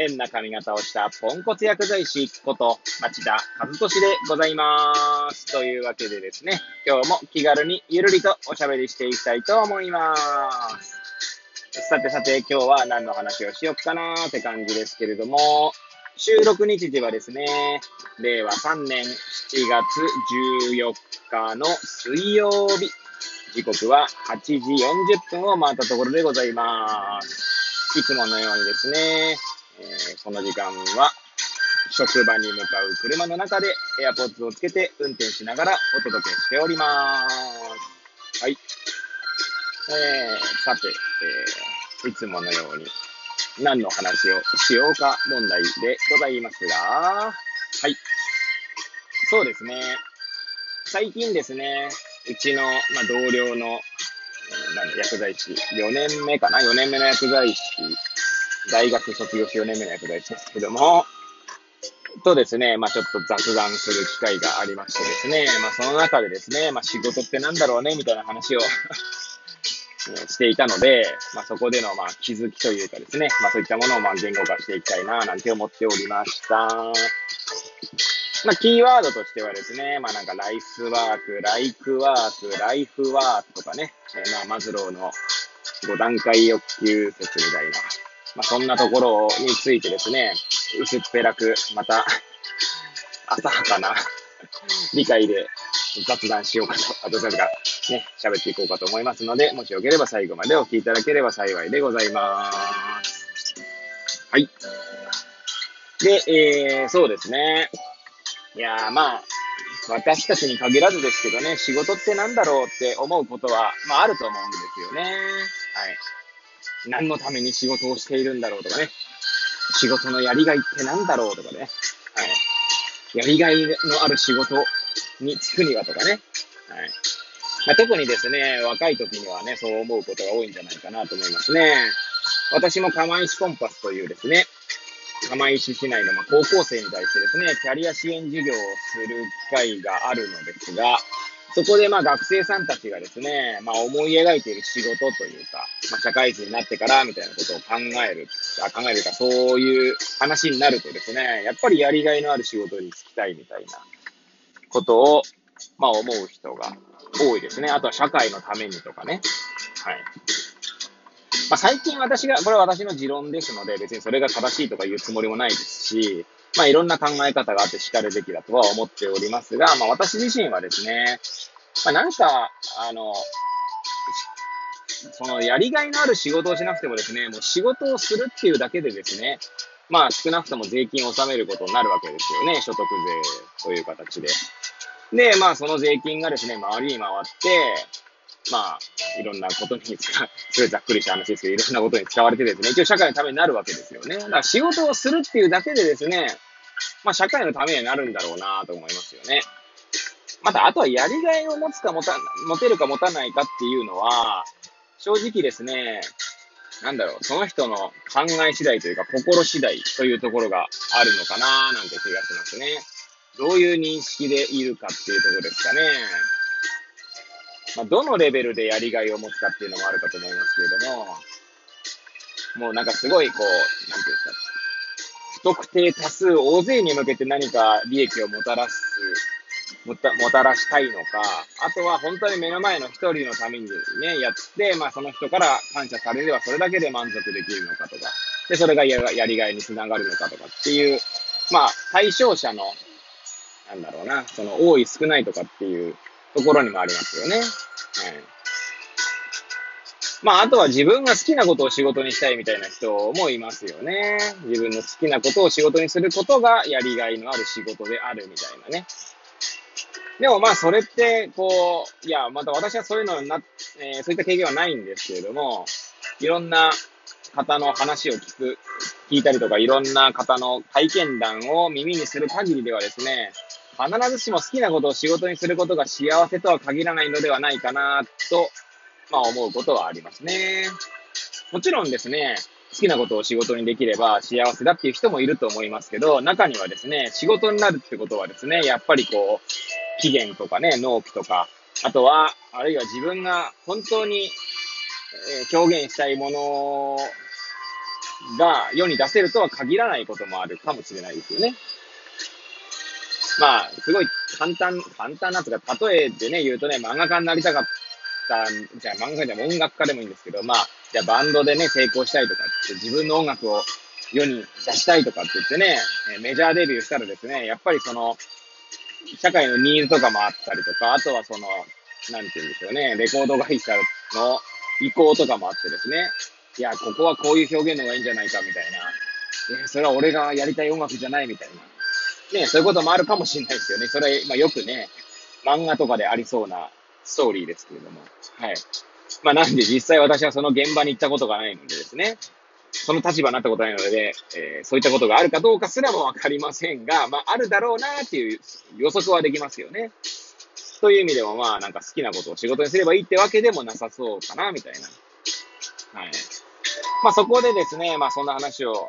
変な髪型をしたポンコツ薬剤師こと町田和俊でございます。というわけでですね、今日も気軽にゆるりとおしゃべりしていきたいと思います。さてさて今日は何の話をしよっかなーって感じですけれども、収録日時はですね、令和3年7月14日の水曜日、時刻は8時40分を回ったところでございます。いつものようにですね、えーこの時間は職場に向かう車の中で AirPods をつけて運転しながらお届けしております。はい。えー、さて、えーいつものように何の話をしようか問題でございますが、はい。そうですね。最近ですね、うちの、まあ、同僚の、えーなん薬剤師、4年目かな ?4 年目の薬剤師、大学卒業して4年目の薬剤師ですけども、とですね、まあちょっと雑談する機会がありましてですね、まあその中でですね、まあ仕事ってなんだろうね、みたいな話を していたので、まあそこでのまあ気づきというかですね、まあそういったものをまあ言語化していきたいな、なんて思っておりました。まあキーワードとしてはですね、まあなんかライスワーク、ライクワーク、ライフワークとかね、えーまあマズローの5段階欲求説みたいな、まあそんなところについてですね、薄っぺらく、また、浅はかな 理解で雑談しようかと、あとなんかね、喋っていこうかと思いますので、もしよければ最後までお聞きいただければ幸いでございます。はい。で、えー、そうですね。いやーまあ、私たちに限らずですけどね、仕事ってなんだろうって思うことは、まああると思うんですよね。はい。何のために仕事をしているんだろうとかね。仕事のやりがいってなんだろうとかね。はい。やりがいのある仕事に就くにはとかね。はい。まあ、特にですね、若い時にはね、そう思うことが多いんじゃないかなと思いますね。私も釜石コンパスというですね、釜石市内のま高校生に対してですね、キャリア支援事業をする機会があるのですが、そこでまあ学生さんたちがですね、まあ思い描いている仕事というか、まあ社会人になってからみたいなことを考える、あ考えるかそういう話になるとですね、やっぱりやりがいのある仕事に就きたいみたいなことを、まあ思う人が多いですね。あとは社会のためにとかね。はい。まあ最近私が、これは私の持論ですので、別にそれが正しいとか言うつもりもないですし、まあいろんな考え方があって叱るべきだとは思っておりますが、まあ私自身はですね、まあなんか、あの、そのやりがいのある仕事をしなくてもですね、もう仕事をするっていうだけでですね、まあ少なくとも税金を納めることになるわけですよね、所得税という形で。で、まあその税金がですね、周りに回って、まあ、いろんなことに使う、すごいざっくりした話ですけど、いろんなことに使われてですね、一応社会のためになるわけですよね。だから仕事をするっていうだけでですね、まあ社会のためになるんだろうなと思いますよね。また、あとはやりがいを持つか持た、持てるか持たないかっていうのは、正直ですね、なんだろう、その人の考え次第というか、心次第というところがあるのかななんて気がしますね。どういう認識でいるかっていうところですかね。まあ、どのレベルでやりがいを持つかっていうのもあるかと思いますけれども、もうなんかすごいこう、なんていうんですか、不特定多数、大勢に向けて何か利益をもたらす、もたもたらしたいのか、あとは本当に目の前の一人のためにね、やって、まあその人から感謝されればそれだけで満足できるのかとか、で、それがややりがいにつながるのかとかっていう、まあ対象者の、なんだろうな、その多い少ないとかっていうところにもありますよね。はい。まあ、あとは自分が好きなことを仕事にしたいみたいな人もいますよね。自分の好きなことを仕事にすることがやりがいのある仕事であるみたいなね。でもまあ、それって、こう、いや、また私はそういうのな、えーそういった経験はないんですけれども、いろんな方の話を聞く、聞いたりとか、いろんな方の体験談を耳にする限りではですね、必ずしも好きなことを仕事にすることが幸せとは限らないのではないかな、と、まあ思うことはありますね。もちろんですね、好きなことを仕事にできれば幸せだっていう人もいると思いますけど、中にはですね、仕事になるってことはですね、やっぱりこう、期限とかね、納期とか、あとは、あるいは自分が本当に、え表現したいものが世に出せるとは限らないこともあるかもしれないですよね。まあ、すごい簡単、簡単なとか、例えでね、言うとね、漫画家になりたかった、じゃあ漫画家でも音楽家でもいいんですけど、まあ、じゃあバンドでね、成功したいとかって、自分の音楽を世に出したいとかって言ってね、メジャーデビューしたらですね、やっぱりその、社会のニーズとかもあったりとか、あとはその、なんて言うんでしょうね、レコード会社の意向とかもあってですね、いや、ここはこういう表現の方がいいんじゃないかみたいな、えそれは俺がやりたい音楽じゃないみたいな、ね、そういうこともあるかもしれないですよね。それ、まあ、よくね、漫画とかでありそうなストーリーですけれども、はい。まあ、なんで実際私はその現場に行ったことがないのでですね、その立場になったことないので、えー、そういったことがあるかどうかすらもわかりませんが、まあ、あるだろうなっていう予測はできますよね。という意味でも、まあ、なんか好きなことを仕事にすればいいってわけでもなさそうかな、みたいな。はい。まあ、そこでですね、まあ、そんな話を、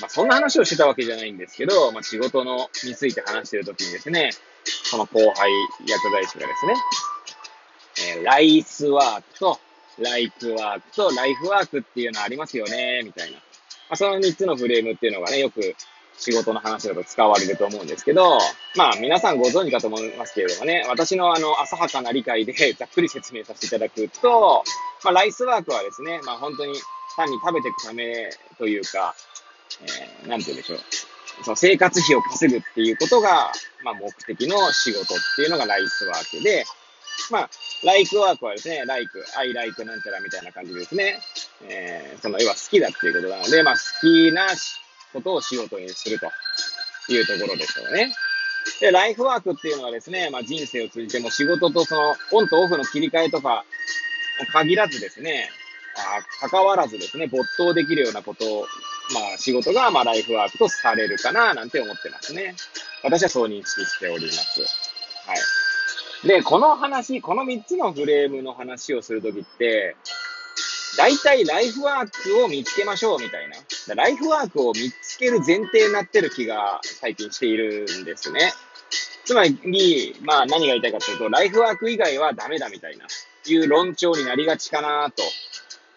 まあ、そんな話をしてたわけじゃないんですけど、まあ、仕事の、について話してるときにですね、その後輩薬剤師がですね、えー、ライスワークと、ライクワークと、ライフワークっていうのありますよね、みたいな。まあ、その3つのフレームっていうのがね、よく仕事の話だと使われると思うんですけど、まあ皆さんご存知かと思いますけれどもね、私のあの浅はかな理解で ざっくり説明させていただくと、まあライスワークはですね、まあ本当に単に食べていくためというか、えー、なんて言うんでしょう。その生活費を稼ぐっていうことが、まあ目的の仕事っていうのがライスワークで、まあ、ライクワークはですね、ライク、アイライクなんちゃらみたいな感じですね。えー、その、要は好きだっていうことなので、まあ、好きなことを仕事にするというところでしょうね。で、ライフワークっていうのはですね、まあ人生を通じても仕事とそのオンとオフの切り替えとか限らずですね、あ関わらずですね、没頭できるようなことを、まあ仕事がまあライフワークとされるかななんて思ってますね。私はそう認識しております。はい。で、この話、この3つのフレームの話をするときって、大体ライフワークを見つけましょうみたいな。ライフワークを見つける前提になってる気が最近しているんですね。つまり、まあ何が言いたいかというと、ライフワーク以外はダメだみたいな、いう論調になりがちかなと、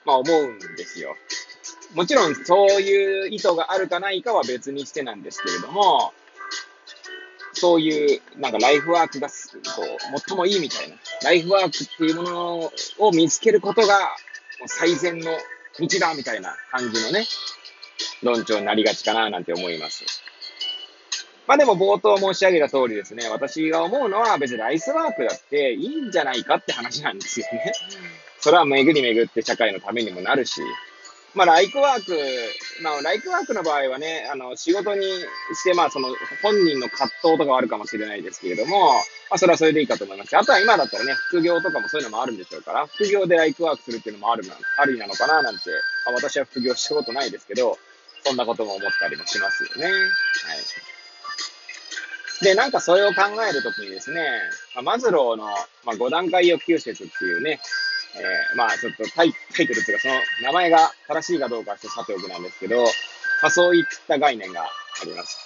まあ思うんですよ。もちろんそういう意図があるかないかは別にしてなんですけれども、そういう、なんかライフワークが、こう、最もいいみたいな、ライフワークっていうものを見つけることが最善の道だみたいな感じのね、論調になりがちかななんて思います。まあでも冒頭申し上げた通りですね、私が思うのは別にライスワークだっていいんじゃないかって話なんですよね。それは巡り巡って社会のためにもなるし、まあ、ライクワーク、まあ、ライクワークの場合はね、あの、仕事にして、まあ、その、本人の葛藤とかはあるかもしれないですけれども、まあ、それはそれでいいかと思いますあとは今だったらね、副業とかもそういうのもあるんでしょうから、副業でライクワークするっていうのもあるな、ありなのかな、なんて、まあ、私は副業したことないですけど、そんなことも思ったりもしますよね。はい。で、なんかそれを考えるときにですね、まあ、マズローの、まあ、5段階欲求説っていうね、えー、まあちょっとタイタイトルっていうかその名前が正しいかどうかはさておきなんですけど、まあそういった概念があります。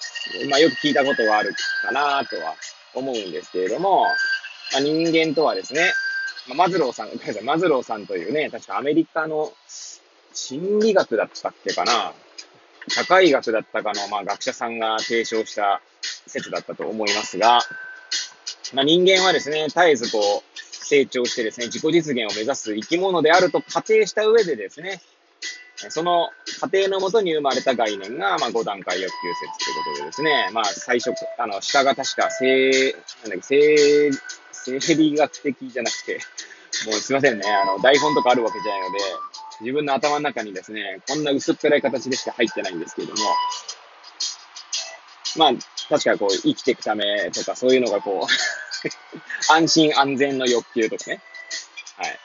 まあよく聞いたことがあるかなとは思うんですけれども、まあ、人間とはですね、まあ、マズローさん、ごめんなさい、マズローさんというね、確かアメリカの心理学だったっけかな、社会学だったかの、まあ、学者さんが提唱した説だったと思いますが、まあ、人間はですね、絶えずこう、成長してですね、自己実現を目指す生き物であると仮定した上でですね、その過程のもとに生まれた概念が、まあ、5段階欲求説ということでですね、まあ、最初、あの、下が確か、生、なんだっけ、生、生理学的じゃなくて、もうすいませんね、あの、台本とかあるわけじゃないので、自分の頭の中にですね、こんな薄っぺらい形でしか入ってないんですけれども、まあ、確かこう、生きていくためとか、そういうのがこう 安心安全の欲求とかね。はい。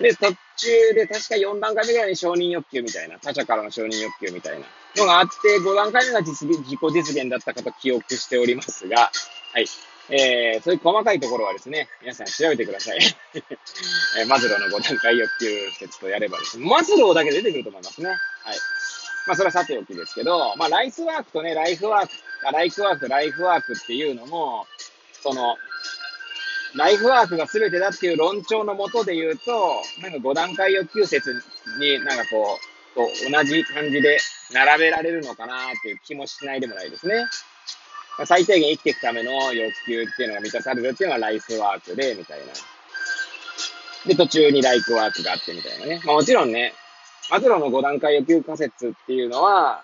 で、途中で確か4段階目ぐらいに承認欲求みたいな、他者からの承認欲求みたいなのがあって、5段階目が実自己実現だったかと記憶しておりますが、はい。えー、そういう細かいところはですね、皆さん調べてください。えー、マズローの5段階欲求説とやればですね、マズローだけ出てくると思いますね。はい。まあ、それはさておきですけど、まあ、ライスワークとね、ライフワーク、あライフワーク、ライフワークっていうのも、その、ライフワークが全てだっていう論調のもとで言うと、なんか5段階欲求説になんかこう、と同じ感じで並べられるのかなっていう気もしないでもないですね。最低限生きていくための欲求っていうのが満たされるっていうのはライフワークで、みたいな。で、途中にライフワークがあってみたいなね。まあもちろんね、マズローの5段階欲求仮説っていうのは、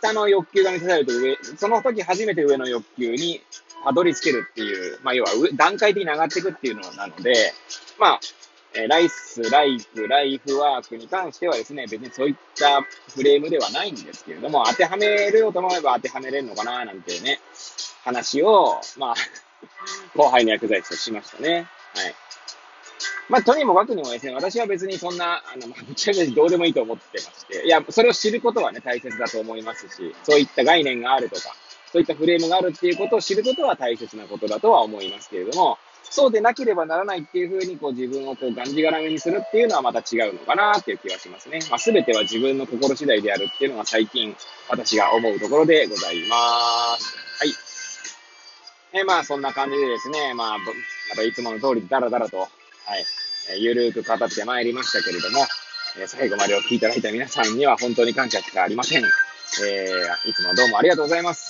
下の欲求が満たされて上、その時初めて上の欲求にたどり着けるっていう、まあ要は段階的に上がっていくっていうのなので、まあ、えライス、ライフ、ライフワークに関してはですね、別にそういったフレームではないんですけれども、当てはめるようと思えば当てはめれるのかな、なんてね、話を、まあ、後輩の薬剤師としましたね。はい。まあ、とにもかくにもですね、私は別にそんな、あの、まあ、ぶっちゃけどうでもいいと思ってまして、いや、それを知ることはね、大切だと思いますし、そういった概念があるとか、そういったフレームがあるっていうことを知ることは大切なことだとは思いますけれども、そうでなければならないっていうふうに、こう自分をこうがんじがらめにするっていうのはまた違うのかなっていう気がしますね。まあ、全ては自分の心次第であるっていうのが最近私が思うところでございます。はい。えまあそんな感じでですね、まあ、またいつもの通りダラダラと、はい、えゆるーく語ってまいりましたけれども、え最後までお聴きいただいた皆さんには本当に感謝しかありません。えー、いつもどうもありがとうございます。